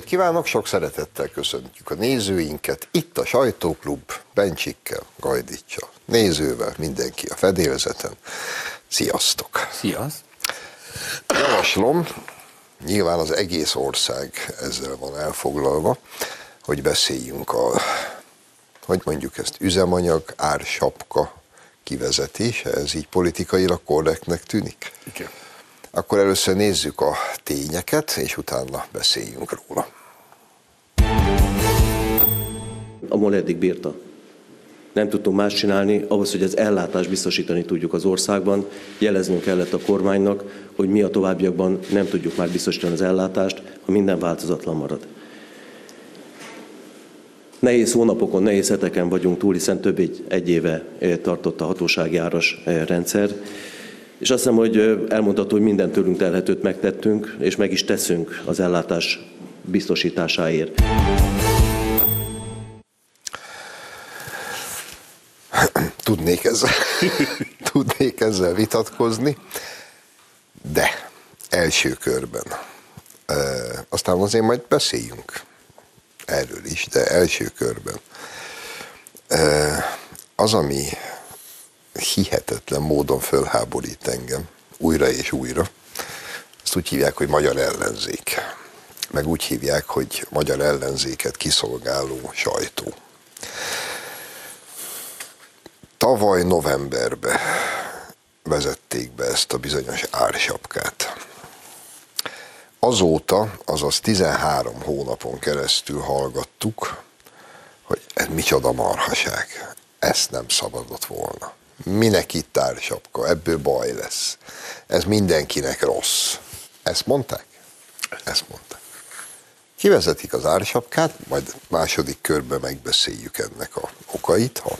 estét kívánok, sok szeretettel köszöntjük a nézőinket. Itt a Sajtóklub, Bencsikkel, Gajdicsal, nézővel, mindenki a fedélzeten. Sziasztok! Sziasztok! Javaslom, nyilván az egész ország ezzel van elfoglalva, hogy beszéljünk a, hogy mondjuk ezt, üzemanyag, ársapka kivezetése, ez így politikailag korrektnek tűnik? Igen. Akkor először nézzük a tényeket, és utána beszéljünk róla. A MOL eddig bírta. Nem tudtunk más csinálni, ahhoz, hogy az ellátást biztosítani tudjuk az országban, jeleznünk kellett a kormánynak, hogy mi a továbbiakban nem tudjuk már biztosítani az ellátást, ha minden változatlan marad. Nehéz hónapokon, nehéz heteken vagyunk túl, hiszen több egy, egy éve tartott a hatósági áras rendszer. És azt hiszem, hogy elmondható, hogy minden tőlünk telhetőt megtettünk, és meg is teszünk az ellátás biztosításáért. Tudnék ezzel, tudnék ezzel vitatkozni, de első körben. E, aztán azért majd beszéljünk erről is, de első körben. E, az, ami hihetetlen módon fölháborít engem, újra és újra. Ezt úgy hívják, hogy magyar ellenzék. Meg úgy hívják, hogy magyar ellenzéket kiszolgáló sajtó. Tavaly novemberben vezették be ezt a bizonyos ársapkát. Azóta, azaz 13 hónapon keresztül hallgattuk, hogy ez micsoda marhaság. Ezt nem szabadott volna minek itt társapka, ebből baj lesz. Ez mindenkinek rossz. Ezt mondták? Ezt mondták. Kivezetik az ársapkát, majd második körben megbeszéljük ennek a okait, ha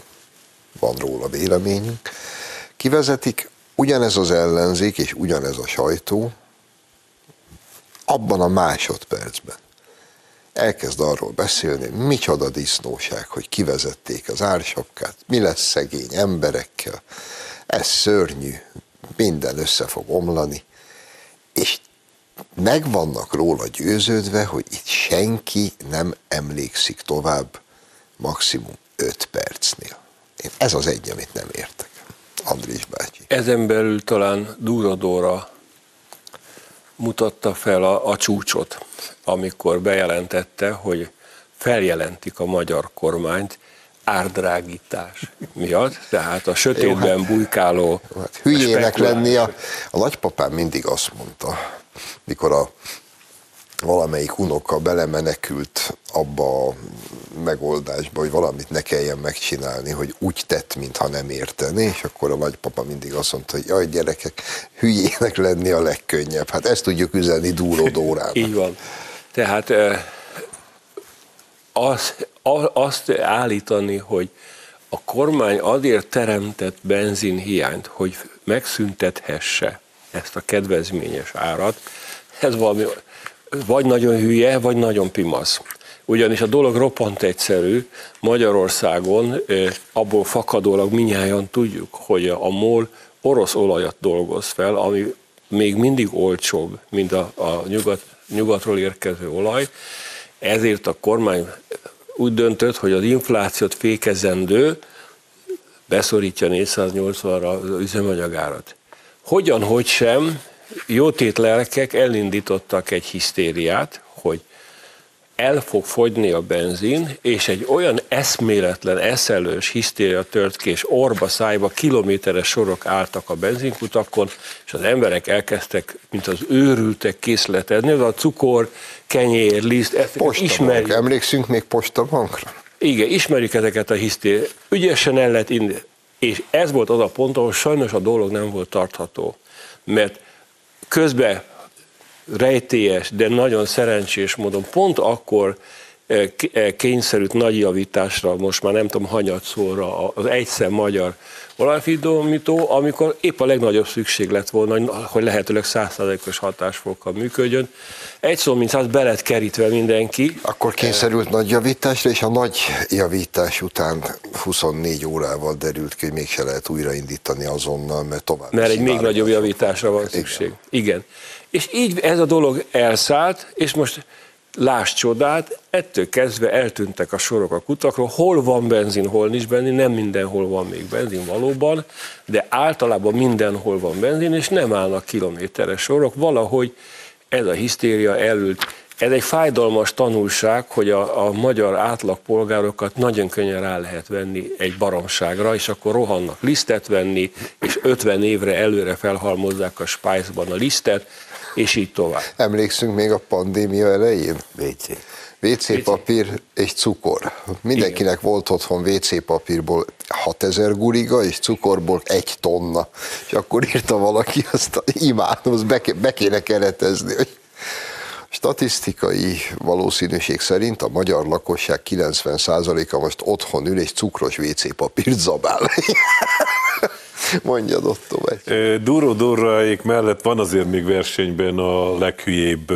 van róla véleményünk. Kivezetik, ugyanez az ellenzék és ugyanez a sajtó abban a másodpercben elkezd arról beszélni, micsoda disznóság, hogy kivezették az ársapkát, mi lesz szegény emberekkel, ez szörnyű, minden össze fog omlani, és meg vannak róla győződve, hogy itt senki nem emlékszik tovább maximum 5 percnél. Ez az egy, amit nem értek. Andris bácsi. Ezen belül talán Duradóra mutatta fel a, a csúcsot, amikor bejelentette, hogy feljelentik a magyar kormányt árdrágítás miatt, tehát a sötétben hát- bujkáló... Hát hülyének lenni, a, a nagypapám mindig azt mondta, mikor a valamelyik unoka belemenekült abba a megoldásba, hogy valamit ne kelljen megcsinálni, hogy úgy tett, mintha nem érteni, és akkor a nagypapa mindig azt mondta, hogy jaj gyerekek, hülyének lenni a legkönnyebb. Hát ezt tudjuk üzenni Dúró Dórának. Így van. Tehát az, azt állítani, hogy a kormány azért teremtett benzinhiányt, hogy megszüntethesse ezt a kedvezményes árat, ez valami vagy nagyon hülye, vagy nagyon pimasz. Ugyanis a dolog roppant egyszerű, Magyarországon abból fakadólag minnyáján tudjuk, hogy a MOL orosz olajat dolgoz fel, ami még mindig olcsóbb, mint a, a nyugat, nyugatról érkező olaj, ezért a kormány úgy döntött, hogy az inflációt fékezendő beszorítja 480-ra az üzemanyagárat. Hogyan, hogy sem, jótét lelkek elindítottak egy hisztériát, hogy el fog fogyni a benzin, és egy olyan eszméletlen, eszelős hisztéria tört ki, és orba szájba kilométeres sorok álltak a benzinkutakon, és az emberek elkezdtek, mint az őrültek készletezni, az a cukor, kenyér, liszt, ezt ismerjük. Emlékszünk még postabankra? Igen, ismerjük ezeket a hisztériát. Ügyesen el lehet inni. És ez volt az a pont, ahol sajnos a dolog nem volt tartható. Mert közben rejtélyes, de nagyon szerencsés módon pont akkor eh, eh, kényszerült nagy javításra, most már nem tudom, hanyatszóra az egyszer magyar olajfidomító, amikor épp a legnagyobb szükség lett volna, hogy lehetőleg százszázalékos hatásfokkal működjön. Egy szó, mint száz, be lett kerítve mindenki. Akkor kényszerült e... nagy javításra, és a nagy javítás után 24 órával derült ki, hogy mégse lehet újraindítani azonnal, mert tovább. Mert egy még nagyobb javításra van szükség. Igen. Igen. És így ez a dolog elszállt, és most Láss csodát, ettől kezdve eltűntek a sorok a kutakról, hol van benzin, hol nincs benzin, nem mindenhol van még benzin valóban, de általában mindenhol van benzin, és nem állnak kilométeres sorok, valahogy ez a hisztéria elült. Ez egy fájdalmas tanulság, hogy a, a magyar átlagpolgárokat nagyon könnyen rá lehet venni egy baromságra, és akkor rohannak lisztet venni, és 50 évre előre felhalmozzák a Spice-ban a lisztet, és így tovább. Emlékszünk még a pandémia elején? WC. WC papír és cukor. Mindenkinek Igen. volt otthon WC papírból 6000 guriga, és cukorból egy tonna. És akkor írta valaki azt, imádom, azt be, be kéne keretezni, hogy statisztikai valószínűség szerint a magyar lakosság 90%-a most otthon ül és cukros WC papírt zabál. Mondjad ott tovább. Duró Durraik mellett van azért még versenyben a leghülyébb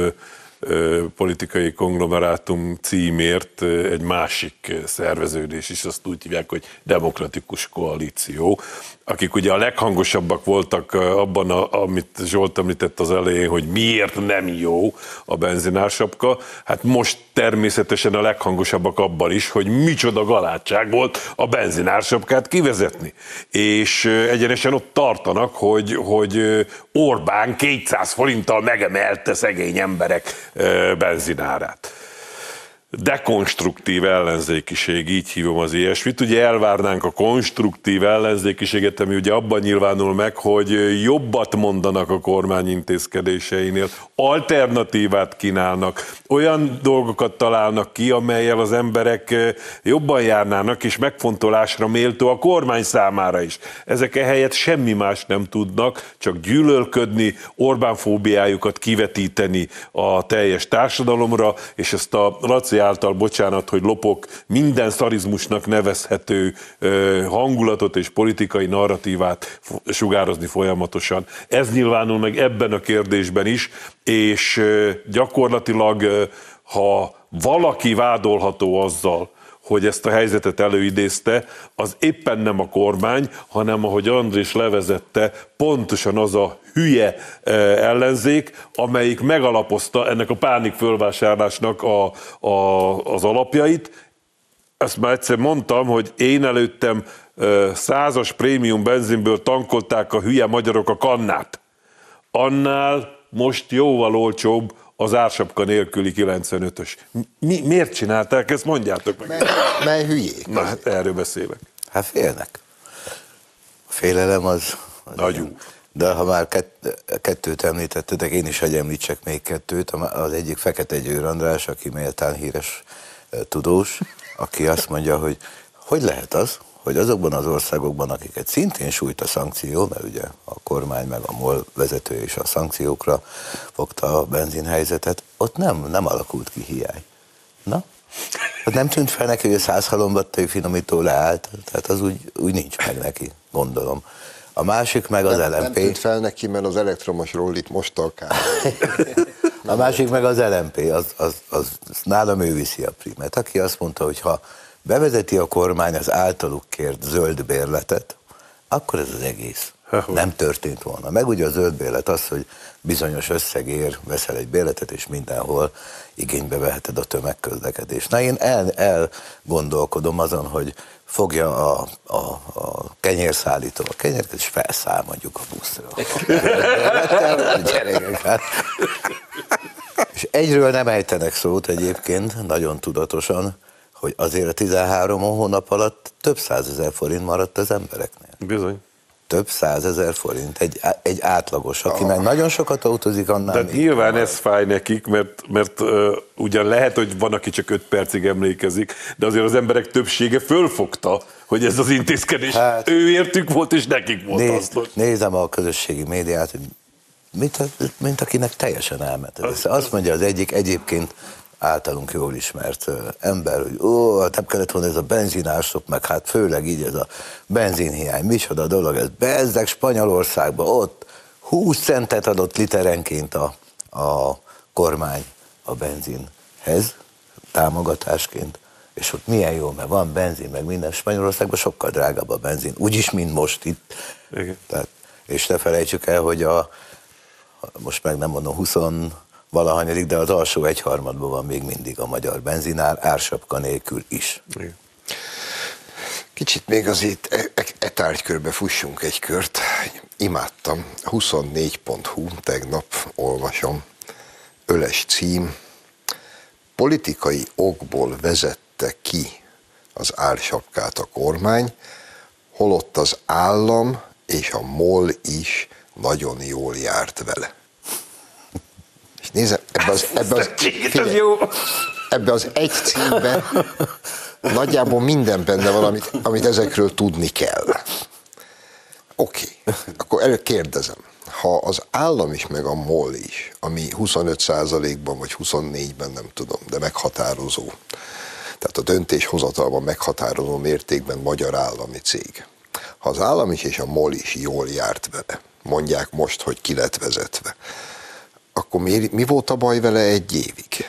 politikai konglomerátum címért egy másik szerveződés is, azt úgy hívják, hogy demokratikus koalíció, akik ugye a leghangosabbak voltak abban, a, amit Zsolt említett az elején, hogy miért nem jó a benzinársapka, hát most természetesen a leghangosabbak abban is, hogy micsoda galátság volt a benzinársapkát kivezetni. És egyenesen ott tartanak, hogy, hogy Orbán 200 forinttal megemelte szegény emberek benzinárát dekonstruktív ellenzékiség, így hívom az ilyesmit. Ugye elvárnánk a konstruktív ellenzékiséget, ami ugye abban nyilvánul meg, hogy jobbat mondanak a kormány intézkedéseinél, alternatívát kínálnak, olyan dolgokat találnak ki, amelyel az emberek jobban járnának, és megfontolásra méltó a kormány számára is. Ezek ehelyett semmi más nem tudnak, csak gyűlölködni, Orbán fóbiájukat kivetíteni a teljes társadalomra, és ezt a Laci által, bocsánat, hogy lopok, minden szarizmusnak nevezhető hangulatot és politikai narratívát sugározni folyamatosan. Ez nyilvánul meg ebben a kérdésben is, és gyakorlatilag, ha valaki vádolható azzal, hogy ezt a helyzetet előidézte, az éppen nem a kormány, hanem ahogy Andrés levezette, pontosan az a hülye eh, ellenzék, amelyik megalapozta ennek a pánik fölvásárlásnak a, a, az alapjait. Ezt már egyszer mondtam, hogy én előttem eh, százas prémium benzinből tankolták a hülye magyarok a kannát. Annál most jóval olcsóbb az ársapka nélküli 95-ös. Mi, miért csinálták ezt? Mondjátok meg. Mely, mely hülyék? Na, hát erről beszélek. Hát félnek. A félelem az... az Nagyon. Ilyen. De ha már kett, kettőt említettetek, én is hagy említsek még kettőt. Az egyik Fekete Győr András, aki méltán híres tudós, aki azt mondja, hogy hogy lehet az, hogy azokban az országokban, akiket szintén sújt a szankció, mert ugye a kormány meg a MOL vezető is a szankciókra fogta a benzinhelyzetet, ott nem, nem alakult ki hiány. Na? Hát nem tűnt fel neki, hogy a száz halombattai finomító leállt, tehát az úgy, úgy nincs meg neki, gondolom. A másik meg az nem, LMP. Nem tűnt fel neki, mert az elektromos rollit most alkál. a másik meg az LMP, az, az, az, az nálam ő viszi a primet, aki azt mondta, hogy ha bevezeti a kormány az általuk kért zöld bérletet, akkor ez az egész nem történt volna. Meg ugye a zöld bérlet az, hogy bizonyos összegér veszel egy bérletet, és mindenhol igénybe veheted a tömegközlekedést. Na én el, elgondolkodom azon, hogy fogja a, a, a kenyérszállító a kenyeret, és felszáll mondjuk a buszra. Gyerekek, És egyről nem ejtenek szót egyébként, nagyon tudatosan, hogy azért a 13 hónap alatt több százezer forint maradt az embereknél. Bizony. Több százezer forint, egy, egy átlagos, aki meg nagyon sokat autózik, annál De nyilván marad. ez fáj nekik, mert, mert uh, ugyan lehet, hogy van, aki csak 5 percig emlékezik, de azért az emberek többsége fölfogta, hogy ez az intézkedés hát, ő értük volt, és nekik volt néz, Nézem a közösségi médiát, hogy mint, mint akinek teljesen elment. Azt mondja az egyik, egyébként általunk jól ismert ember, hogy ó, hát nem kellett volna ez a benzinárszok, meg hát főleg így ez a benzinhiány, micsoda dolog, ez bezzek Spanyolországba, ott 20 centet adott literenként a, a kormány a benzinhez támogatásként, és ott milyen jó, mert van benzin, meg minden. Spanyolországban sokkal drágább a benzin, úgyis, mint most itt. Igen. Tehát, és ne felejtsük el, hogy a, most meg nem mondom, 20 valahanyadik, de az alsó egyharmadban van még mindig a magyar benzinár, ársapka nélkül is. Kicsit még azért e, e, e tárgykörbe fussunk egy kört. Imádtam. 24.hu tegnap olvasom. Öles cím. Politikai okból vezette ki az ársapkát a kormány, holott az állam és a MOL is nagyon jól járt vele. És nézem, ebbe az, ebbe az, figyelj, ebbe az egy címbe nagyjából minden benne van, amit, amit ezekről tudni kell. Oké, okay. akkor előtt kérdezem, ha az állam is, meg a MOL is, ami 25%-ban vagy 24-ben nem tudom, de meghatározó, tehát a döntéshozatalban meghatározó mértékben magyar állami cég. Ha az állam is és a MOL is jól járt vele, mondják most, hogy ki lett vezetve, akkor mi, mi volt a baj vele egy évig?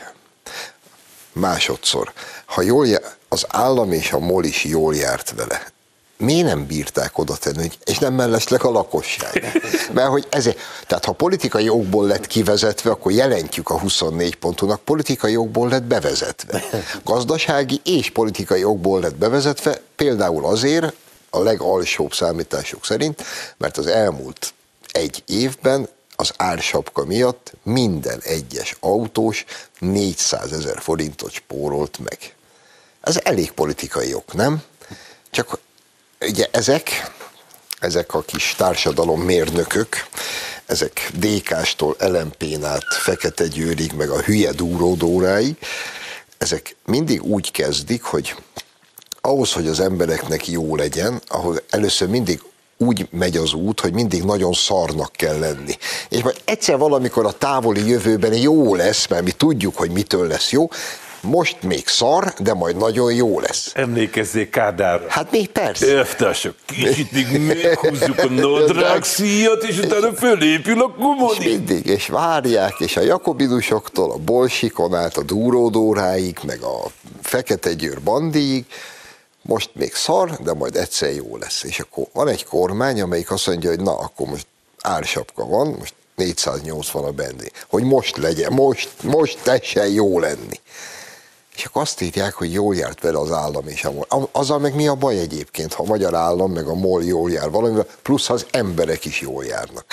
Másodszor, ha jól jár, az állam és a MOL is jól járt vele, miért nem bírták oda tenni, és nem mellesleg a lakosság? Mert hogy ezért, tehát ha politikai okból lett kivezetve, akkor jelentjük a 24 pontunak, politikai okból lett bevezetve. Gazdasági és politikai okból lett bevezetve, például azért, a legalsóbb számítások szerint, mert az elmúlt egy évben az ársapka miatt minden egyes autós 400 ezer forintot spórolt meg. Ez elég politikai ok, nem? Csak ugye ezek, ezek a kis társadalom mérnökök, ezek DK-stól LMP-n át Fekete Győrig, meg a hülye dúródórái, ezek mindig úgy kezdik, hogy ahhoz, hogy az embereknek jó legyen, ahhoz először mindig úgy megy az út, hogy mindig nagyon szarnak kell lenni. És majd egyszer valamikor a távoli jövőben jó lesz, mert mi tudjuk, hogy mitől lesz jó, most még szar, de majd nagyon jó lesz. Emlékezzék Kádárra. Hát még persze. Elvtársak, kicsit meghúzzuk a nadrág szíjat, és utána fölépül a komodi. És mindig, és várják, és a jakobinusoktól, a bolsikon át, a dúródóráig, meg a fekete győr bandiig, most még szar, de majd egyszer jó lesz. És akkor van egy kormány, amelyik azt mondja, hogy na, akkor most ársapka van, most 480 a benzin. Hogy most legyen, most, most tessen jó lenni. És akkor azt írják, hogy jól járt vele az állam és a MOL. Azzal meg mi a baj egyébként, ha a magyar állam meg a MOL jól jár valamivel, plusz az emberek is jól járnak.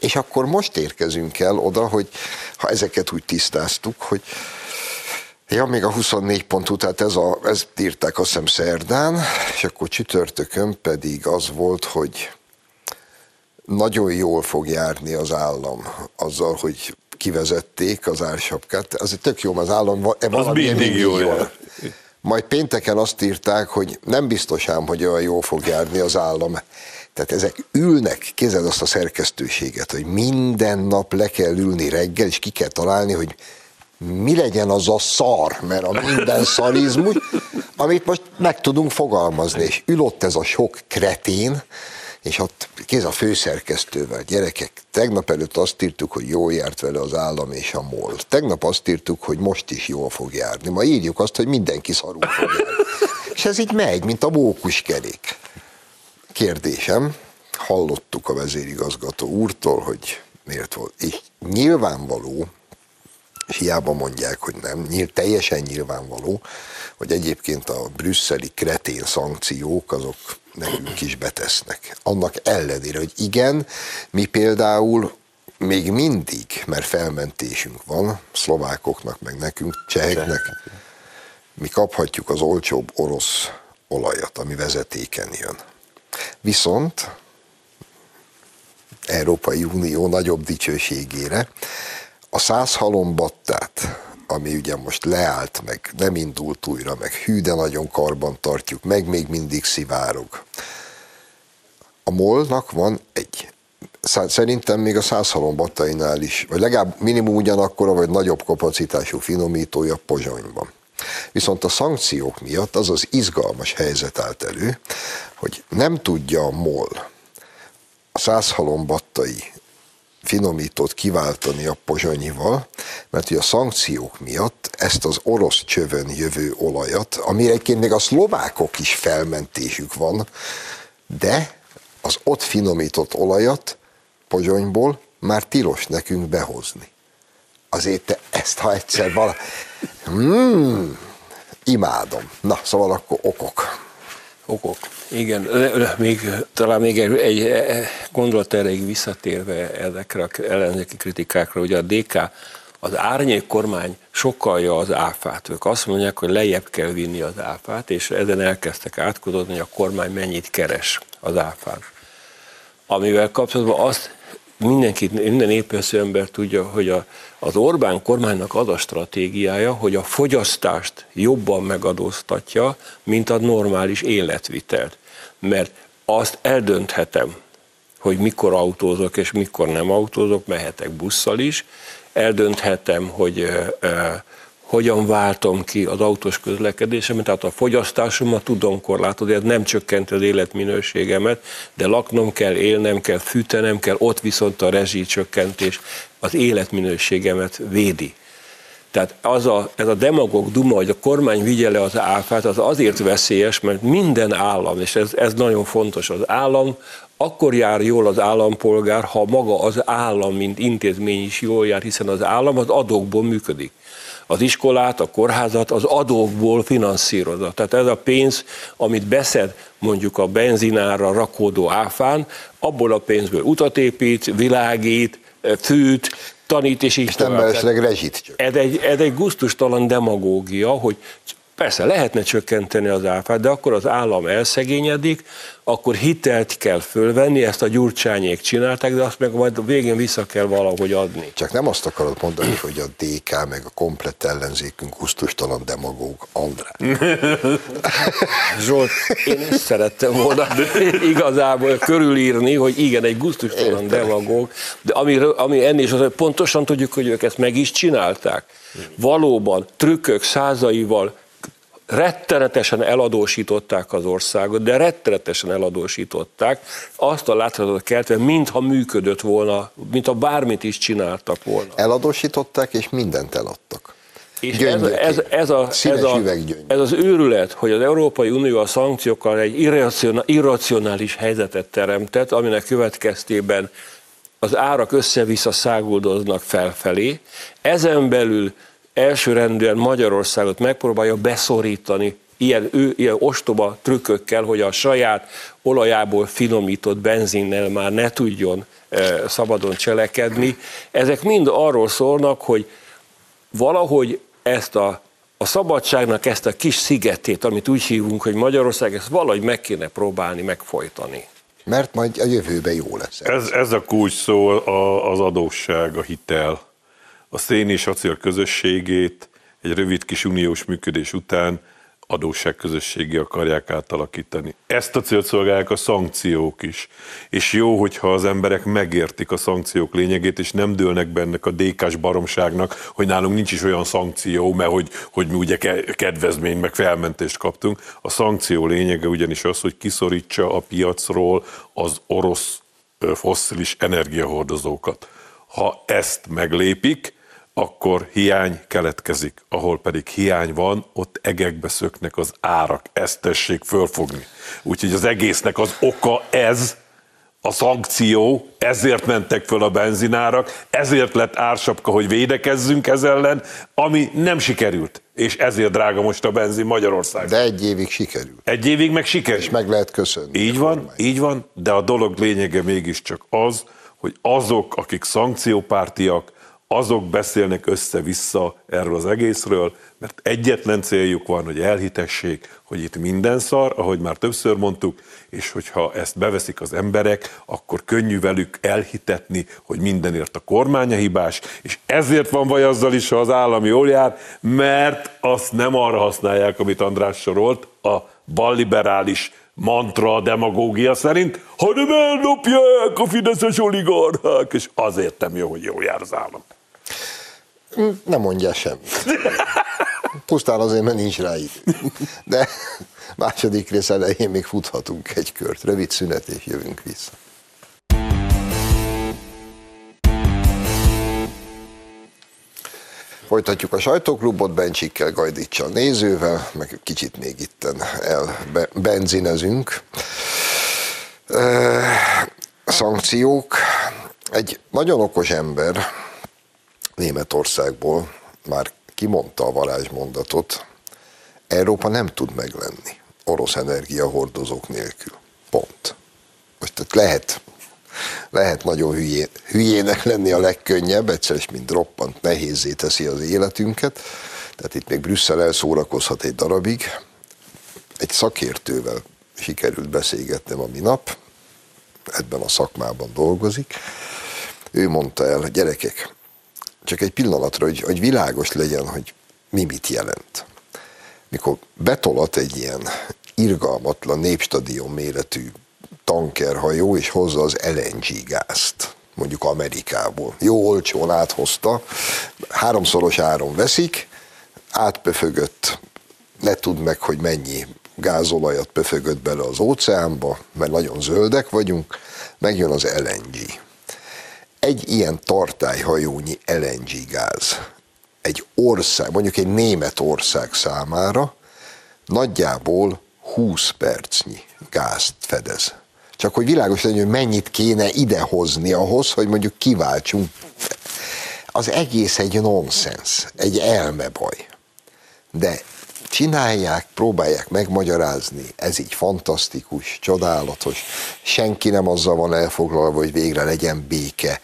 És akkor most érkezünk el oda, hogy ha ezeket úgy tisztáztuk, hogy Ja, még a 24 pontú, tehát ez a, ezt írták azt hiszem szerdán, és akkor csütörtökön pedig az volt, hogy nagyon jól fog járni az állam azzal, hogy kivezették az ársapkát. Az tök jó, az állam az mindig jó. Jól. Majd pénteken azt írták, hogy nem biztos ám, hogy olyan jól fog járni az állam. Tehát ezek ülnek, kézzel azt a szerkesztőséget, hogy minden nap le kell ülni reggel, és ki kell találni, hogy mi legyen az a szar, mert a minden szarizmus, amit most meg tudunk fogalmazni, és ül ott ez a sok kretén, és ott kéz a főszerkesztővel, gyerekek, tegnap előtt azt írtuk, hogy jól járt vele az állam és a MOL. Tegnap azt írtuk, hogy most is jól fog járni. Ma írjuk azt, hogy mindenki szarul fog járni. És ez így megy, mint a kerék. Kérdésem, hallottuk a vezérigazgató úrtól, hogy miért volt. És nyilvánvaló, hiába mondják, hogy nem, nyíl, teljesen nyilvánvaló, hogy egyébként a brüsszeli kretén szankciók azok nekünk is betesznek. Annak ellenére, hogy igen, mi például még mindig, mert felmentésünk van, szlovákoknak, meg nekünk, cseheknek, mi kaphatjuk az olcsóbb orosz olajat, ami vezetéken jön. Viszont Európai Unió nagyobb dicsőségére a száz halombattát, ami ugye most leállt, meg nem indult újra, meg hű, de nagyon karban tartjuk, meg még mindig szivárog. A molnak van egy szerintem még a száz halombattainál is, vagy legalább minimum ugyanakkora, vagy nagyobb kapacitású finomítója Pozsonyban. Viszont a szankciók miatt az az izgalmas helyzet állt elő, hogy nem tudja a MOL a száz halombattai finomítót kiváltani a pozsonyival, mert ugye a szankciók miatt ezt az orosz csövön jövő olajat, amire egyébként még a szlovákok is felmentésük van, de az ott finomított olajat Pozsonyból már tilos nekünk behozni. azért te ezt, ha egyszer vala... Hmm, imádom. Na, szóval akkor okok. Okok. Igen, még, talán még egy, egy gondolat erejéig visszatérve ezekre a ellenzéki kritikákra, hogy a DK az árnyék kormány sokkalja az áfát. Ők azt mondják, hogy lejjebb kell vinni az áfát, és ezen elkezdtek átkodni, hogy a kormány mennyit keres az áfán. Amivel kapcsolatban azt mindenki, minden épesző ember tudja, hogy a, az Orbán kormánynak az a stratégiája, hogy a fogyasztást jobban megadóztatja, mint a normális életvitelt. Mert azt eldönthetem, hogy mikor autózok és mikor nem autózok, mehetek busszal is, eldönthetem, hogy hogyan váltom ki az autós közlekedésemet, tehát a fogyasztásomat tudom korlátozni, ez nem csökkenti az életminőségemet, de laknom kell, élnem kell, fűtenem kell, ott viszont a rezsicsökkentés az életminőségemet védi. Tehát az a, ez a demagóg duma, hogy a kormány vigye le az áfát, az azért veszélyes, mert minden állam, és ez, ez nagyon fontos, az állam akkor jár jól az állampolgár, ha maga az állam, mint intézmény is jól jár, hiszen az állam az adókból működik. Az iskolát, a kórházat az adókból finanszírozza. Tehát ez a pénz, amit beszed mondjuk a benzinára rakódó áfán, abból a pénzből utat épít, világít, fűt, tanít, és így és nem rezsit csak. Ez egy, ez egy guztustalan demagógia, hogy Persze lehetne csökkenteni az áfát, de akkor az állam elszegényedik, akkor hitelt kell fölvenni, ezt a gyurcsányék csinálták, de azt meg majd a végén vissza kell valahogy adni. Csak nem azt akarod mondani, hogy a DK meg a komplett ellenzékünk gusztustalan demagóg András. Zsolt, én ezt szerettem volna igazából körülírni, hogy igen, egy gusztustalan demagóg, de ami, ami ennél is az, hogy pontosan tudjuk, hogy ők ezt meg is csinálták. Valóban trükkök százaival rettenetesen eladósították az országot, de rettenetesen eladósították, azt a láthatót keltve, mintha működött volna, mintha bármit is csináltak volna. Eladósították, és mindent eladtak. És ez, ez, ez, a, ez, a, ez az őrület, hogy az Európai Unió a szankciókkal egy irracionális helyzetet teremtett, aminek következtében az árak össze-vissza száguldoznak felfelé, ezen belül elsőrendűen Magyarországot megpróbálja beszorítani ilyen, ő, ilyen ostoba trükkökkel, hogy a saját olajából finomított benzinnel már ne tudjon e, szabadon cselekedni. Ezek mind arról szólnak, hogy valahogy ezt a, a szabadságnak ezt a kis szigetét, amit úgy hívunk, hogy Magyarország, ezt valahogy meg kéne próbálni megfojtani. Mert majd a jövőben jó lesz. Ez, ez a kulcs szó, az adósság, a hitel a szén és acél közösségét egy rövid kis uniós működés után adósságközösségé akarják átalakítani. Ezt a célt szolgálják a szankciók is. És jó, hogyha az emberek megértik a szankciók lényegét, és nem dőlnek bennek a dékás baromságnak, hogy nálunk nincs is olyan szankció, mert hogy, hogy mi ugye kedvezmény, meg felmentést kaptunk. A szankció lényege ugyanis az, hogy kiszorítsa a piacról az orosz fosszilis energiahordozókat. Ha ezt meglépik, akkor hiány keletkezik. Ahol pedig hiány van, ott egekbe szöknek az árak. Ezt tessék fölfogni. Úgyhogy az egésznek az oka ez, a szankció, ezért mentek föl a benzinárak, ezért lett ársapka, hogy védekezzünk ez ellen, ami nem sikerült. És ezért drága most a benzin Magyarország. De egy évig sikerült. Egy évig meg sikerült. És meg lehet köszönni. Így van, így van, de a dolog lényege mégiscsak az, hogy azok, akik szankciópártiak, azok beszélnek össze-vissza erről az egészről, mert egyetlen céljuk van, hogy elhitessék, hogy itt minden szar, ahogy már többször mondtuk, és hogyha ezt beveszik az emberek, akkor könnyű velük elhitetni, hogy mindenért a kormánya hibás, és ezért van baj azzal is, ha az állami jól jár, mert azt nem arra használják, amit András sorolt, a balliberális mantra, demagógia szerint, hanem eldobják a fideszes oligarchák, és azért nem jó, hogy jól jár az állam. Nem mondja semmit. Pusztán azért, mert nincs rá idő. De második rész elején még futhatunk egy kört. Rövid szünet, és jövünk vissza. Folytatjuk a sajtóklubot Bencsikkel, Gajdicsal nézővel, meg kicsit még itten elbenzinezünk. Szankciók. Egy nagyon okos ember, Németországból már kimondta a varázsmondatot, Európa nem tud meglenni orosz energiahordozók nélkül. Pont. Most tehát lehet, lehet nagyon hülyé, hülyének lenni a legkönnyebb, egyszer is mint roppant nehézé teszi az életünket. Tehát itt még Brüsszel elszórakozhat egy darabig. Egy szakértővel sikerült beszélgetnem a minap, ebben a szakmában dolgozik. Ő mondta el, gyerekek, csak egy pillanatra, hogy, hogy világos legyen, hogy mi mit jelent. Mikor betolat egy ilyen irgalmatlan népstadion méretű tankerhajó, és hozza az LNG gázt, mondjuk Amerikából. Jó olcsón áthozta, háromszoros áron veszik, átpöfögött, ne tud meg, hogy mennyi gázolajat pöfögött bele az óceánba, mert nagyon zöldek vagyunk, megjön az LNG. Egy ilyen tartályhajónyi LNG gáz egy ország, mondjuk egy német ország számára nagyjából 20 percnyi gázt fedez. Csak hogy világos legyen, hogy mennyit kéne idehozni ahhoz, hogy mondjuk kiváltsunk. Az egész egy nonsens, egy elmebaj. De csinálják, próbálják megmagyarázni, ez így fantasztikus, csodálatos, senki nem azzal van elfoglalva, hogy végre legyen béke,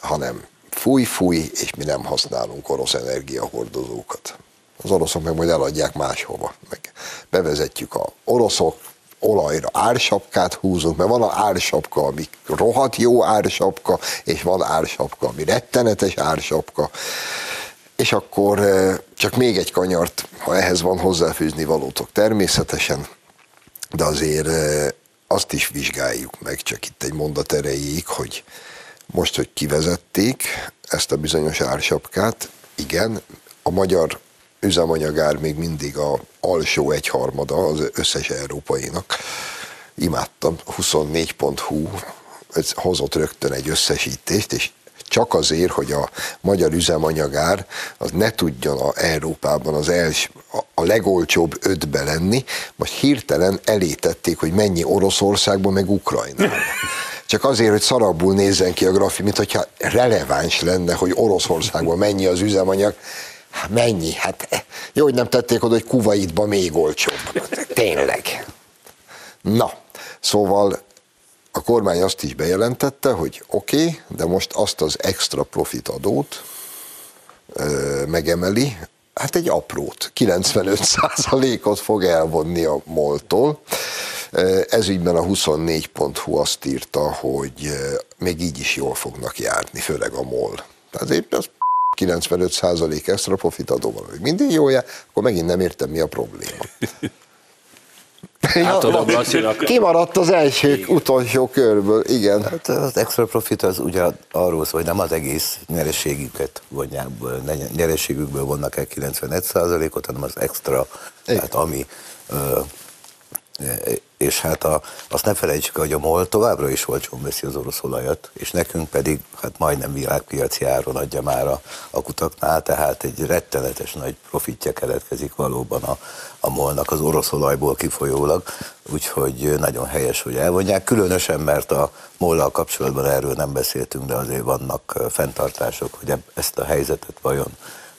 hanem fúj, fúj, és mi nem használunk orosz energiahordozókat. Az oroszok meg majd eladják máshova. Meg bevezetjük a oroszok, olajra ársapkát húzunk, mert van a ársapka, ami rohadt jó ársapka, és van ársapka, ami rettenetes ársapka. És akkor csak még egy kanyart, ha ehhez van hozzáfűzni valótok természetesen, de azért azt is vizsgáljuk meg, csak itt egy mondat erejéig, hogy most, hogy kivezették ezt a bizonyos ársapkát, igen, a magyar üzemanyagár még mindig a alsó egyharmada az összes európainak. Imádtam, 24.hu ez hozott rögtön egy összesítést, és csak azért, hogy a magyar üzemanyagár az ne tudjon a Európában az els, a legolcsóbb ötbe lenni, most hirtelen elétették, hogy mennyi Oroszországban, meg Ukrajnában. Csak azért, hogy szarabbul nézzen ki a grafi, mint hogyha releváns lenne, hogy Oroszországban mennyi az üzemanyag. Hát mennyi? Hát jó, hogy nem tették oda, hogy Kuwaitban még olcsóbb. Tényleg. Na, szóval a kormány azt is bejelentette, hogy oké, okay, de most azt az extra profit adót ö, megemeli, hát egy aprót, 95%-ot fog elvonni a moltól. Ezügyben a 24.hu azt írta, hogy még így is jól fognak járni, főleg a MOL. Tehát épp az 95% extra profit adóval, hogy mindig jó jár, akkor megint nem értem, mi a probléma. Lacinak. Kimaradt az első, utolsó körből, igen. Hát az extra profit az ugye arról szól, hogy nem az egész nyereségüket vonják, nyereségükből vonnak el 91%-ot, hanem az extra, igen. tehát ami és hát a, azt ne felejtsük, hogy a MOL továbbra is olcsón veszi az orosz olajat, és nekünk pedig hát majdnem világpiaci áron adja már a, a kutaknál, tehát egy rettenetes nagy profitja keletkezik valóban a, a molnak az orosz olajból kifolyólag, úgyhogy nagyon helyes, hogy elvonják, különösen, mert a mollal kapcsolatban erről nem beszéltünk, de azért vannak fenntartások, hogy ezt a helyzetet vajon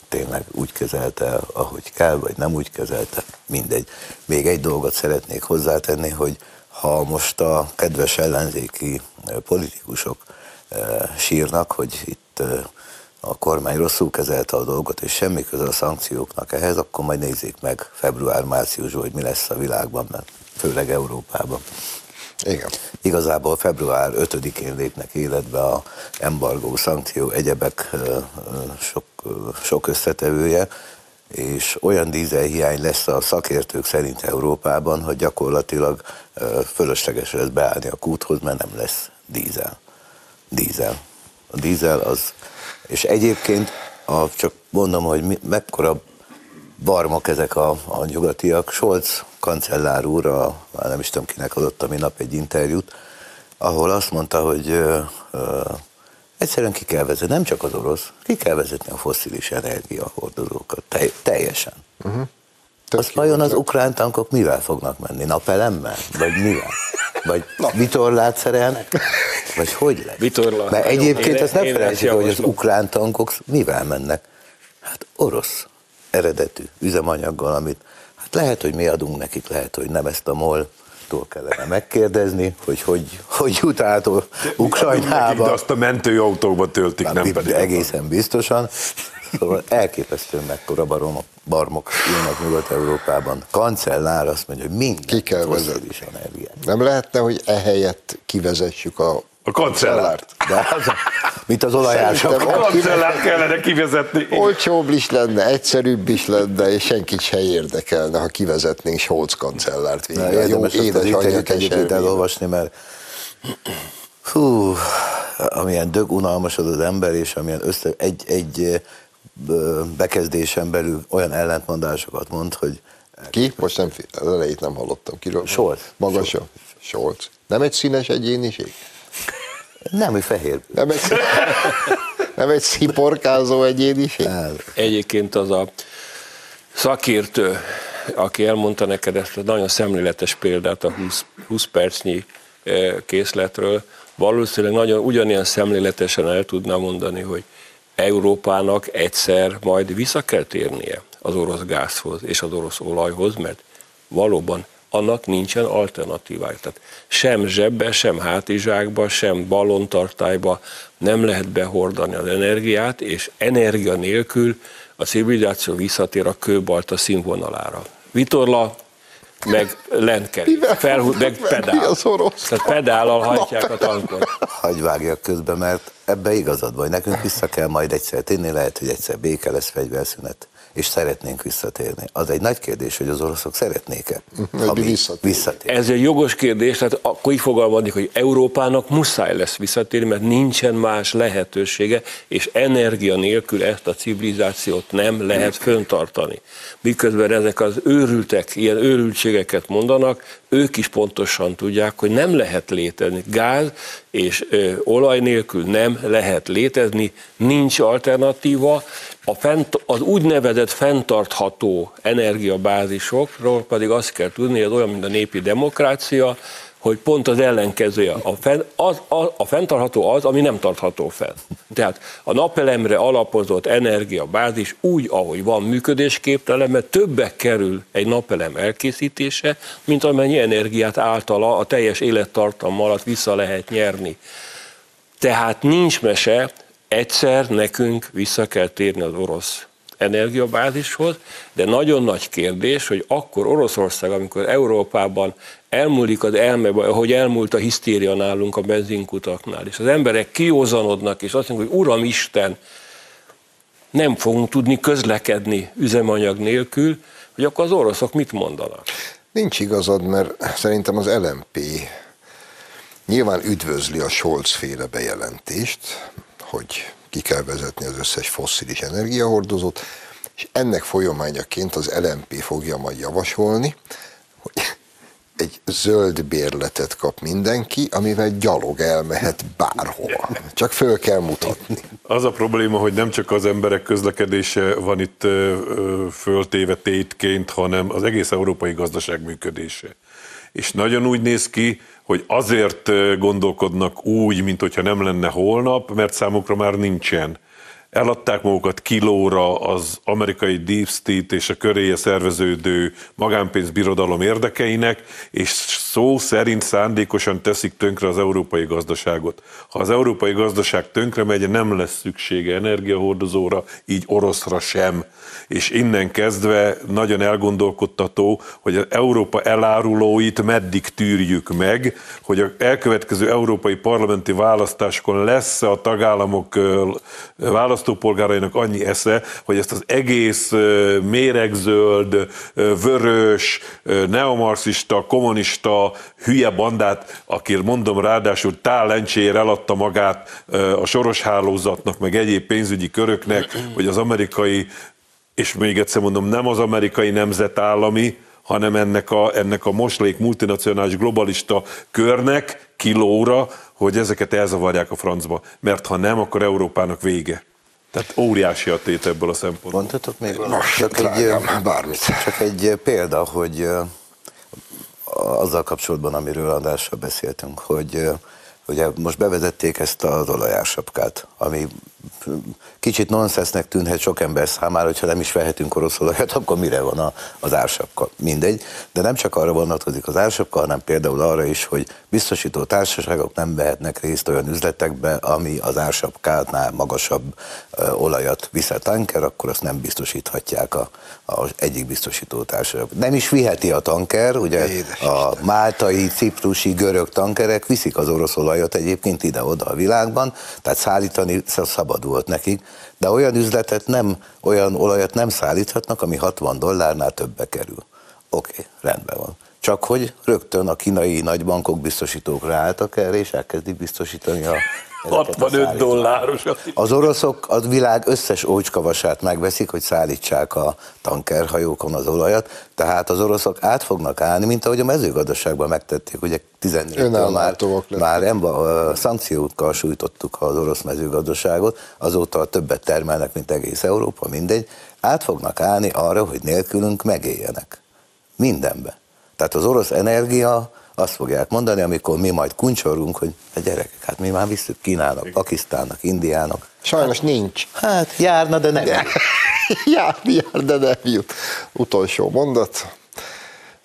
tényleg úgy kezelte, ahogy kell, vagy nem úgy kezelte, mindegy. Még egy dolgot szeretnék hozzátenni, hogy ha most a kedves ellenzéki politikusok sírnak, hogy itt a kormány rosszul kezelte a dolgot, és semmi köze a szankcióknak ehhez, akkor majd nézzék meg február-márciusban, hogy mi lesz a világban, mert főleg Európában. Igen. Igazából február 5-én lépnek életbe a embargó, szankció, egyebek sok, sok összetevője, és olyan dízelhiány lesz a szakértők szerint Európában, hogy gyakorlatilag fölösleges lesz beállni a kúthoz, mert nem lesz dízel. Dízel. A dízel az, és egyébként a, csak mondom, hogy mi, mekkora barmok ezek a, a nyugatiak. Scholz kancellár úr, a, nem is tudom kinek adott a minap egy interjút, ahol azt mondta, hogy ö, ö, egyszerűen ki kell vezetni, nem csak az orosz, ki kell vezetni a foszilis energiahordozókat, te, teljesen. Uh-huh. Azt vajon az ukrán tankok mivel fognak menni? Napelemmel? Vagy mivel? Vagy vitorlát szerelnek? Vagy hogy lesz? Vitorla. Mert egyébként én- ezt nem felejtsük, hogy az ukrán tankok mivel mennek? Hát orosz eredetű üzemanyaggal, amit hát lehet, hogy mi adunk nekik, lehet, hogy nem ezt a mol tól kellene megkérdezni, hogy hogy, hogy jut át Nekik, de Ukrajnába. azt a mentőautókba töltik, nem pedig. egészen biztosan. Szóval elképesztően mekkora baromok, barmok jönnek Nyugat-Európában. Kancellár azt mondja, hogy minden Ki kell fosszilis energiát. Nem lehetne, hogy ehelyett kivezessük a, A kancellárt. De az, mint az. Szerintem- A kancellárt kellene kivezetni. Olcsóbb is lenne, egyszerűbb is lenne, és senkit se érdekelne, ha kivezetnénk Scholz kancellárt Na, végre. A Jó az egyébként keservében. elolvasni, mert hú, amilyen dög unalmasod az ember, és amilyen össze, egy, egy bekezdésen belül olyan ellentmondásokat mond, hogy Ki? Most nem, az elejét nem hallottam. Kiről? Scholz. Magasabb. Scholz. Nem egy színes egyéniség? Nem, hogy fehér. Nem egy, nem egy sziporkázó egyéniség? Hát, Egyébként az a szakértő, aki elmondta neked ezt a nagyon szemléletes példát a 20, 20 percnyi eh, készletről, valószínűleg nagyon ugyanilyen szemléletesen el tudná mondani, hogy Európának egyszer majd vissza kell térnie az orosz gázhoz és az orosz olajhoz, mert valóban annak nincsen alternatívája. Tehát sem zsebbe, sem hátizsákba, sem ballontartályba nem lehet behordani az energiát, és energia nélkül a civilizáció visszatér a kőbalta színvonalára. Vitorla, meg lentkerék, Mivel felhú, meg pedál. az orosz Tehát pedállal hajtják a tankot. hagyj vágjak közbe, mert ebbe igazad vagy. Nekünk vissza kell majd egyszer térni, lehet, hogy egyszer béke lesz, fegyverszünet, és szeretnénk visszatérni. Az egy nagy kérdés, hogy az oroszok szeretnék-e, Hogy ha mi visszatér. visszatér. Ez egy jogos kérdés, tehát akkor így fogalmazik, hogy Európának muszáj lesz visszatérni, mert nincsen más lehetősége, és energia nélkül ezt a civilizációt nem lehet föntartani. Miközben ezek az őrültek ilyen őrültségeket mondanak, ők is pontosan tudják, hogy nem lehet létezni. Gáz és ö, olaj nélkül nem lehet létezni, nincs alternatíva. A fent, az úgynevezett fenntartható energiabázisokról pedig azt kell tudni, hogy olyan, mint a népi demokrácia, hogy pont az ellenkezője. A, fenn, az, a, a fenntartható az, ami nem tartható fenn. Tehát a napelemre alapozott energiabázis úgy, ahogy van működésképtelen, mert többek kerül egy napelem elkészítése, mint amennyi energiát általa a teljes élettartam alatt vissza lehet nyerni. Tehát nincs mese, egyszer nekünk vissza kell térni az orosz energiabázishoz, de nagyon nagy kérdés, hogy akkor Oroszország, amikor Európában elmúlik az elme, ahogy elmúlt a hisztéria nálunk a benzinkutaknál, és az emberek kiózanodnak, és azt mondják, hogy Uram Isten, nem fogunk tudni közlekedni üzemanyag nélkül, hogy akkor az oroszok mit mondanak? Nincs igazad, mert szerintem az LMP nyilván üdvözli a Scholz féle bejelentést, hogy ki kell vezetni az összes fosszilis energiahordozót, és ennek folyamányaként az LMP fogja majd javasolni, hogy egy zöld bérletet kap mindenki, amivel gyalog elmehet bárhova. Csak föl kell mutatni. Az a probléma, hogy nem csak az emberek közlekedése van itt föltéve tétként, hanem az egész európai gazdaság működése. És nagyon úgy néz ki, hogy azért gondolkodnak úgy, mint hogyha nem lenne holnap, mert számukra már nincsen. Eladták magukat kilóra az amerikai Deep State és a köréje szerveződő magánpénzbirodalom érdekeinek, és szó szerint szándékosan teszik tönkre az európai gazdaságot. Ha az európai gazdaság tönkre megy, nem lesz szüksége energiahordozóra, így oroszra sem. És innen kezdve nagyon elgondolkodtató, hogy az Európa elárulóit meddig tűrjük meg, hogy a elkövetkező európai parlamenti választásokon lesz a tagállamok ö, választópolgárainak annyi esze, hogy ezt az egész méregzöld, vörös, neomarxista, kommunista, hülye bandát, aki mondom ráadásul tálencséért eladta magát a soros hálózatnak, meg egyéb pénzügyi köröknek, hogy az amerikai és még egyszer mondom, nem az amerikai nemzetállami, hanem ennek a, ennek a moslék multinacionális globalista körnek kilóra, hogy ezeket elzavarják a francba. Mert ha nem, akkor Európának vége. Tehát óriási a tét ebből a szempontból. Mondhatok még? Nos, Csak egy, drágám, bármit. csak egy példa, hogy azzal kapcsolatban, amiről Andrással beszéltünk, hogy ugye most bevezették ezt az olajársapkát, ami kicsit nonsensnek tűnhet sok ember számára, hogyha nem is vehetünk orosz olajat, akkor mire van a, az ársapka? Mindegy, de nem csak arra vonatkozik az ársapka, hanem például arra is, hogy biztosító társaságok nem vehetnek részt olyan üzletekbe, ami az ársapkánál magasabb ö, olajat visz a tanker, akkor azt nem biztosíthatják a, a egyik biztosító társaság. Nem is viheti a tanker, ugye Édes a máltai, ciprusi, görög tankerek viszik az orosz olajat egyébként ide-oda a világban, tehát szállítani szabad volt nekik, de olyan üzletet nem, olyan olajat nem szállíthatnak, ami 60 dollárnál többbe kerül. Oké, okay, rendben van. Csak hogy rögtön a kínai nagybankok biztosítók ráálltak erre, és elkezdik biztosítani a 65 szállításokat. dollárosat. Az oroszok a világ összes ócskavasát megveszik, hogy szállítsák a tankerhajókon az olajat, tehát az oroszok át fognak állni, mint ahogy a mezőgazdaságban megtették, ugye 14 már, már emba, szankciókkal sújtottuk az orosz mezőgazdaságot, azóta többet termelnek, mint egész Európa, mindegy, át fognak állni arra, hogy nélkülünk megéljenek. Mindenbe. Tehát az orosz energia azt fogják mondani, amikor mi majd kuncsorunk, hogy a gyerekek, hát mi már visszük Kínának, Pakisztánnak, Indiának. Sajnos nincs. Hát járna, de nem. jár, jár, de nem jut. Utolsó mondat,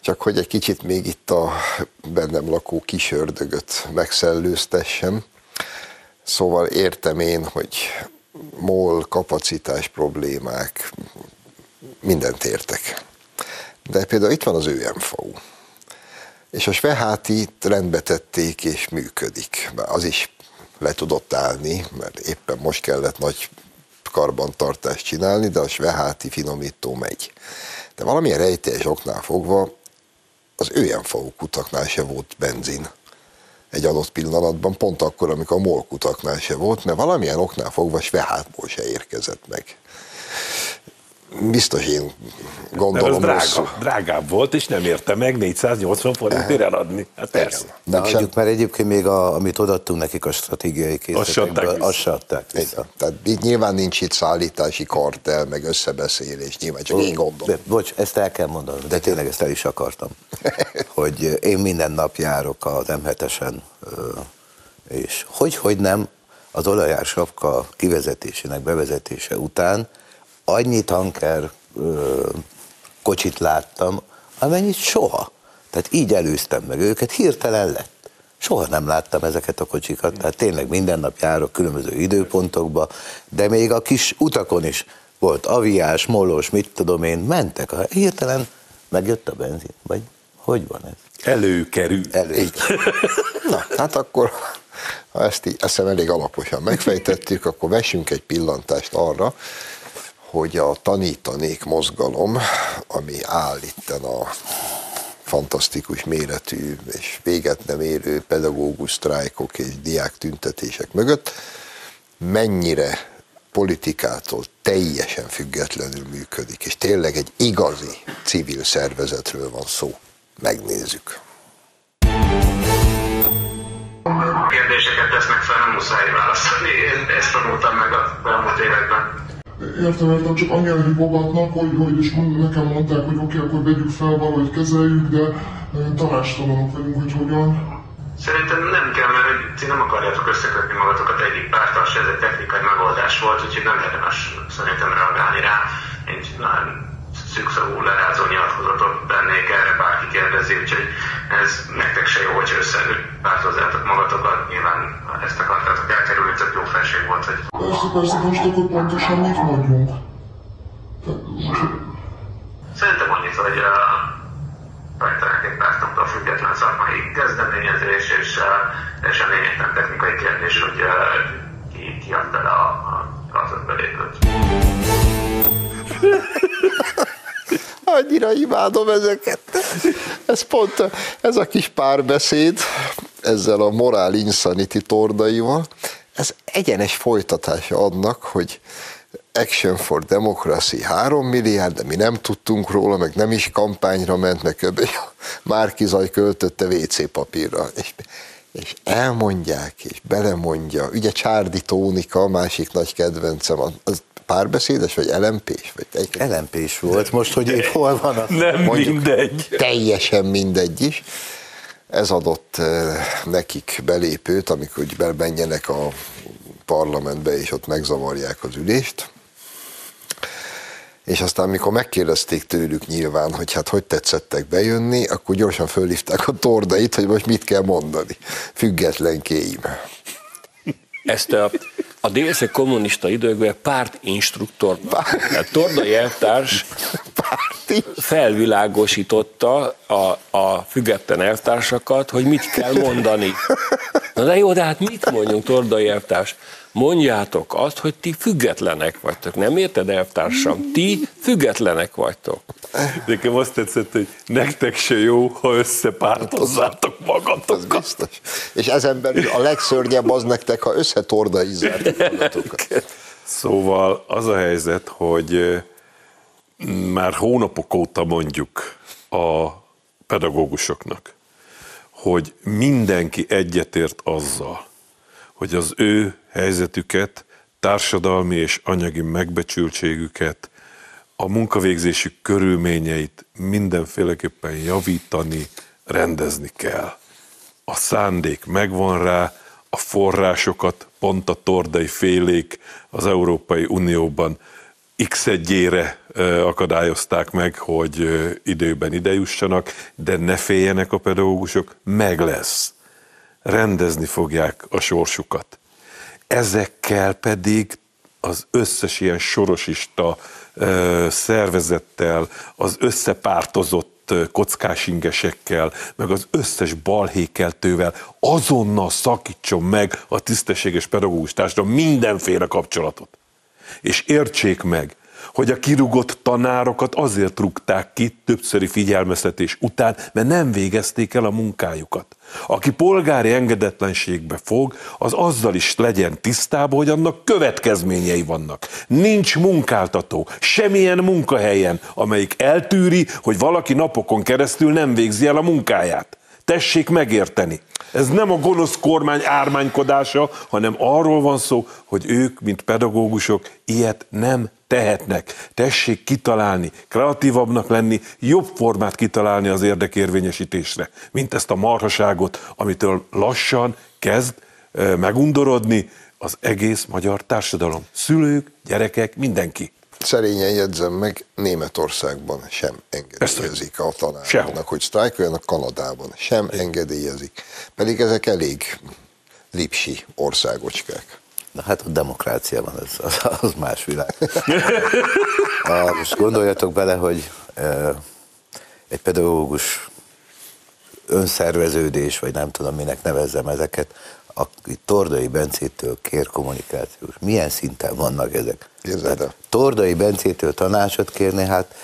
csak hogy egy kicsit még itt a bennem lakó kis ördögöt megszellőztessem. Szóval értem én, hogy MOL kapacitás problémák, mindent értek. De például itt van az ÖMFU. És a Sveháti rendbe tették és működik. Bár az is le tudott állni, mert éppen most kellett nagy karbantartást csinálni, de a Sveháti finomító megy. De valamilyen rejtélyes oknál fogva az ÖMFU kutaknál se volt benzin egy adott pillanatban, pont akkor, amikor a MOL kutaknál se volt, mert valamilyen oknál fogva Svehátból se érkezett meg. Biztos én az gondolom rosszul. drága, drágább volt, és nem érte meg 480 forintért eladni. Hát persze. De Meg hagyjuk, mert egyébként még a, amit odaadtunk nekik a stratégiai készletekből, azt se adták vissza. Igen. Tehát itt nyilván nincs itt szállítási kartel, meg összebeszélés, nyilván csak én gondolom. De, bocs, ezt el kell mondanom, de tényleg ezt el is akartam. hogy én minden nap járok az M7-esen, ö, és hogy, hogy nem, az olajársapka kivezetésének bevezetése után annyi tanker ö, kocsit láttam, amennyit soha. Tehát így előztem meg őket, hirtelen lett. Soha nem láttam ezeket a kocsikat, tehát tényleg minden nap járok különböző időpontokba, de még a kis utakon is volt aviás, molos, mit tudom én, mentek, hirtelen megjött a benzin, vagy hogy van ez? Előkerül. Elő. Így. Na, hát akkor, ha ezt így, elég alaposan megfejtettük, akkor vessünk egy pillantást arra, hogy a tanítanék mozgalom, ami áll itten a fantasztikus méretű és véget nem érő pedagógus sztrájkok és diák tüntetések mögött, mennyire politikától teljesen függetlenül működik, és tényleg egy igazi civil szervezetről van szó. Megnézzük. kérdéseket tesznek fel, nem muszáj válaszolni. Ezt tanultam meg a elmúlt években. Értem, értem, csak annyira hívogatnak, hogy, hogy és nekem mondták, hogy oké, akkor vegyük fel, valahogy kezeljük, de tanástalanok vagyunk, hogy hogyan. Szerintem nem kell, mert ti nem akarjátok összekötni magatokat egyik pártal, se ez egy technikai megoldás volt, úgyhogy nem érdemes szerintem reagálni rá. Én nagyon szűkszavú lerázó nyilatkozatot tennék erre, bárki kérdezi, úgyhogy ez nektek se jó, hogy összepártozzátok magatokat, nyilván ezt akartátok elkerülni, csak jó felség volt, hogy Persze, persze, most akkor pontosan mit mondjunk? Szerintem annyit, hogy a egy pártoktól független szakmai kezdeményezés, és és a lényegtelen technikai kérdés, hogy ki, ki adta le a, a gazdatbelépőt. Annyira imádom ezeket. Ez pont ez a kis párbeszéd ezzel a morál insanity tordaival, ez egyenes folytatása annak, hogy Action for Democracy 3 milliárd, de mi nem tudtunk róla, meg nem is kampányra ment, meg kb. Márki Zaj költötte WC papírra. És, és elmondják, és belemondja. Ugye Csárdi Tónika, a másik nagy kedvencem, az párbeszédes, vagy LMP-s? Vagy egy... LMP-s volt, most, hogy épp hol van a... Nem Mondjuk mindegy. Teljesen mindegy is. Ez adott eh, nekik belépőt, amikor úgy bemenjenek a parlamentbe, és ott megzavarják az ülést. És aztán, amikor megkérdezték tőlük nyilván, hogy hát hogy tetszettek bejönni, akkor gyorsan fölhívták a tordait, hogy most mit kell mondani. Függetlenkéim. Ezt a, a délszeg kommunista időkben pártinstruktor, tehát Tordai elvtárs Párti. felvilágosította a, a független elvtársakat, hogy mit kell mondani. Na de jó, de hát mit mondjunk, Tordai elvtárs? Mondjátok azt, hogy ti függetlenek vagytok. Nem érted, elvtársam? Ti függetlenek vagytok. Nekem azt tetszett, hogy nektek se jó, ha összepártozzátok magatokat. biztos. És ezen belül a legszörnyebb az nektek, ha összetordaizzák magatokat. Szóval az a helyzet, hogy már hónapok óta mondjuk a pedagógusoknak, hogy mindenki egyetért azzal, hogy az ő helyzetüket, társadalmi és anyagi megbecsültségüket, a munkavégzésük körülményeit mindenféleképpen javítani, rendezni kell. A szándék megvan rá, a forrásokat pont a tordai félék az Európai Unióban x egyére akadályozták meg, hogy időben idejussanak, de ne féljenek a pedagógusok, meg lesz. Rendezni fogják a sorsukat. Ezekkel pedig az összes ilyen sorosista ö, szervezettel, az összepártozott kockásingesekkel, meg az összes balhékeltővel azonnal szakítson meg a tisztességes pedagógus társadalom mindenféle kapcsolatot. És értsék meg, hogy a kirúgott tanárokat azért rúgták ki többszöri figyelmeztetés után, mert nem végezték el a munkájukat. Aki polgári engedetlenségbe fog, az azzal is legyen tisztában, hogy annak következményei vannak. Nincs munkáltató, semmilyen munkahelyen, amelyik eltűri, hogy valaki napokon keresztül nem végzi el a munkáját. Tessék megérteni. Ez nem a gonosz kormány ármánykodása, hanem arról van szó, hogy ők, mint pedagógusok, ilyet nem tehetnek. Tessék kitalálni, kreatívabbnak lenni, jobb formát kitalálni az érdekérvényesítésre, mint ezt a marhaságot, amitől lassan kezd megundorodni az egész magyar társadalom. Szülők, gyerekek, mindenki. Szerényen jegyzem meg, Németországban sem engedélyezik a tanároknak, hogy sztrájkoljanak, Kanadában sem engedélyezik. Pedig ezek elég lipsi országocskák. Na hát a demokrácia van, az, az, az más világ. A, most gondoljatok bele, hogy e, egy pedagógus önszerveződés, vagy nem tudom, minek nevezzem ezeket, aki Tordai Bencétől kér kommunikációs. Milyen szinten vannak ezek? El. Tordai Bencétől tanácsot kérni, hát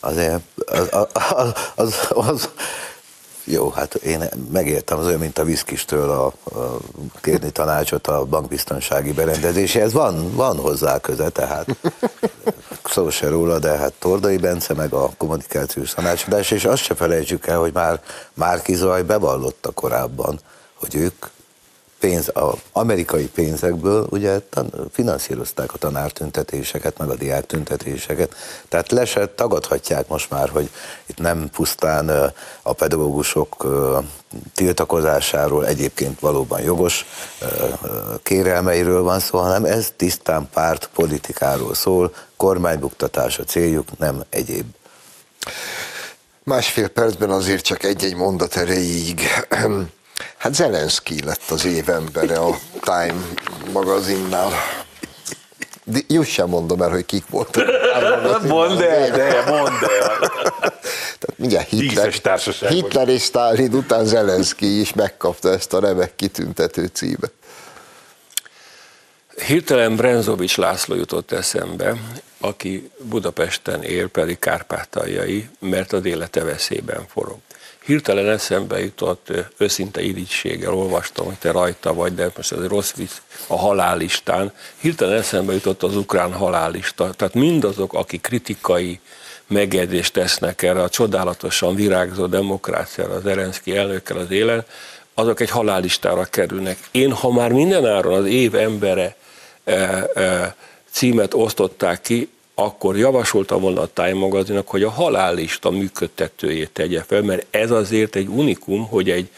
azért az, az, az, az, az jó, hát én megértem, az olyan, mint a viszkistől a, a kérni tanácsot a bankbiztonsági berendezéséhez. Van, van hozzá köze, tehát szó se róla, de hát Tordai Bence meg a kommunikációs tanácsadás, és azt se felejtsük el, hogy már Márki Zaj bevallotta korábban, hogy ők pénz, a amerikai pénzekből ugye tan, finanszírozták a tanártüntetéseket, meg a diáktüntetéseket. Tehát le se tagadhatják most már, hogy itt nem pusztán a pedagógusok tiltakozásáról egyébként valóban jogos kérelmeiről van szó, hanem ez tisztán párt politikáról szól, kormánybuktatás a céljuk, nem egyéb. Másfél percben azért csak egy-egy mondat erejéig. Hát Zelenszky lett az év embere a Time magazinnál. De Just sem mondom el, hogy kik voltak. Mondd el, de mondd el. Tehát mindjárt Hitler. Hitler és Stalin után Zelenszky is megkapta ezt a remek kitüntető címet. Hirtelen Brenzovics László jutott eszembe, aki Budapesten él, pedig kárpátaljai, mert az élete veszélyben forog. Hirtelen eszembe jutott, őszinte irítséggel olvastam, hogy te rajta vagy, de most ez rossz vicc, a halállistán. Hirtelen eszembe jutott az ukrán halállista. Tehát mindazok, akik kritikai megjegyzést tesznek erre a csodálatosan virágzó demokráciára, az Erenszki elnökkel az élen, azok egy halállistára kerülnek. Én, ha már mindenáron az év embere e, e, címet osztották ki, akkor javasolta volna a Time magazinak, hogy a halállista működtetőjét tegye fel, mert ez azért egy unikum, hogy egy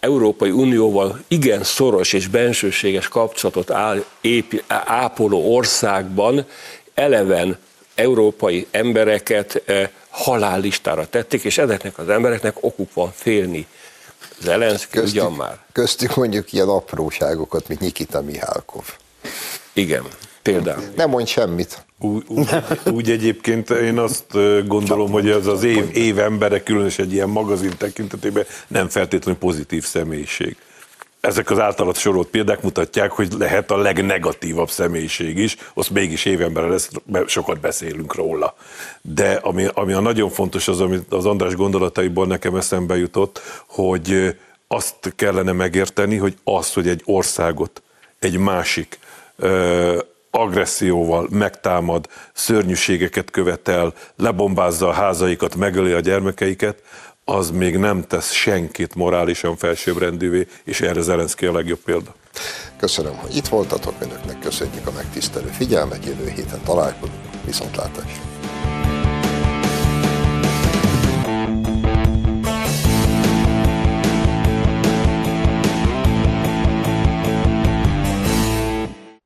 Európai Unióval igen szoros és bensőséges kapcsolatot áll, épi, ápoló országban eleven európai embereket eh, halállistára tették, és ezeknek az embereknek okuk van félni. Zelenszky ugyan már. Köztük mondjuk ilyen apróságokat, mint Nikita Mihálkov. Igen, például. Nem mondj semmit. Úgy, úgy, úgy egyébként én azt gondolom, hogy az az év, év embere, különös egy ilyen magazin tekintetében nem feltétlenül pozitív személyiség. Ezek az általat sorolt példák mutatják, hogy lehet a legnegatívabb személyiség is, azt mégis évember lesz, sokat beszélünk róla. De ami, ami a nagyon fontos az, amit az András gondolataiból nekem eszembe jutott, hogy azt kellene megérteni, hogy az, hogy egy országot egy másik agresszióval megtámad, szörnyűségeket követel, lebombázza a házaikat, megöli a gyermekeiket, az még nem tesz senkit morálisan felsőbbrendűvé, és erre Zelenszky a legjobb példa. Köszönöm, hogy itt voltatok, önöknek köszönjük a megtisztelő figyelmet, jövő héten találkozunk, viszontlátásra!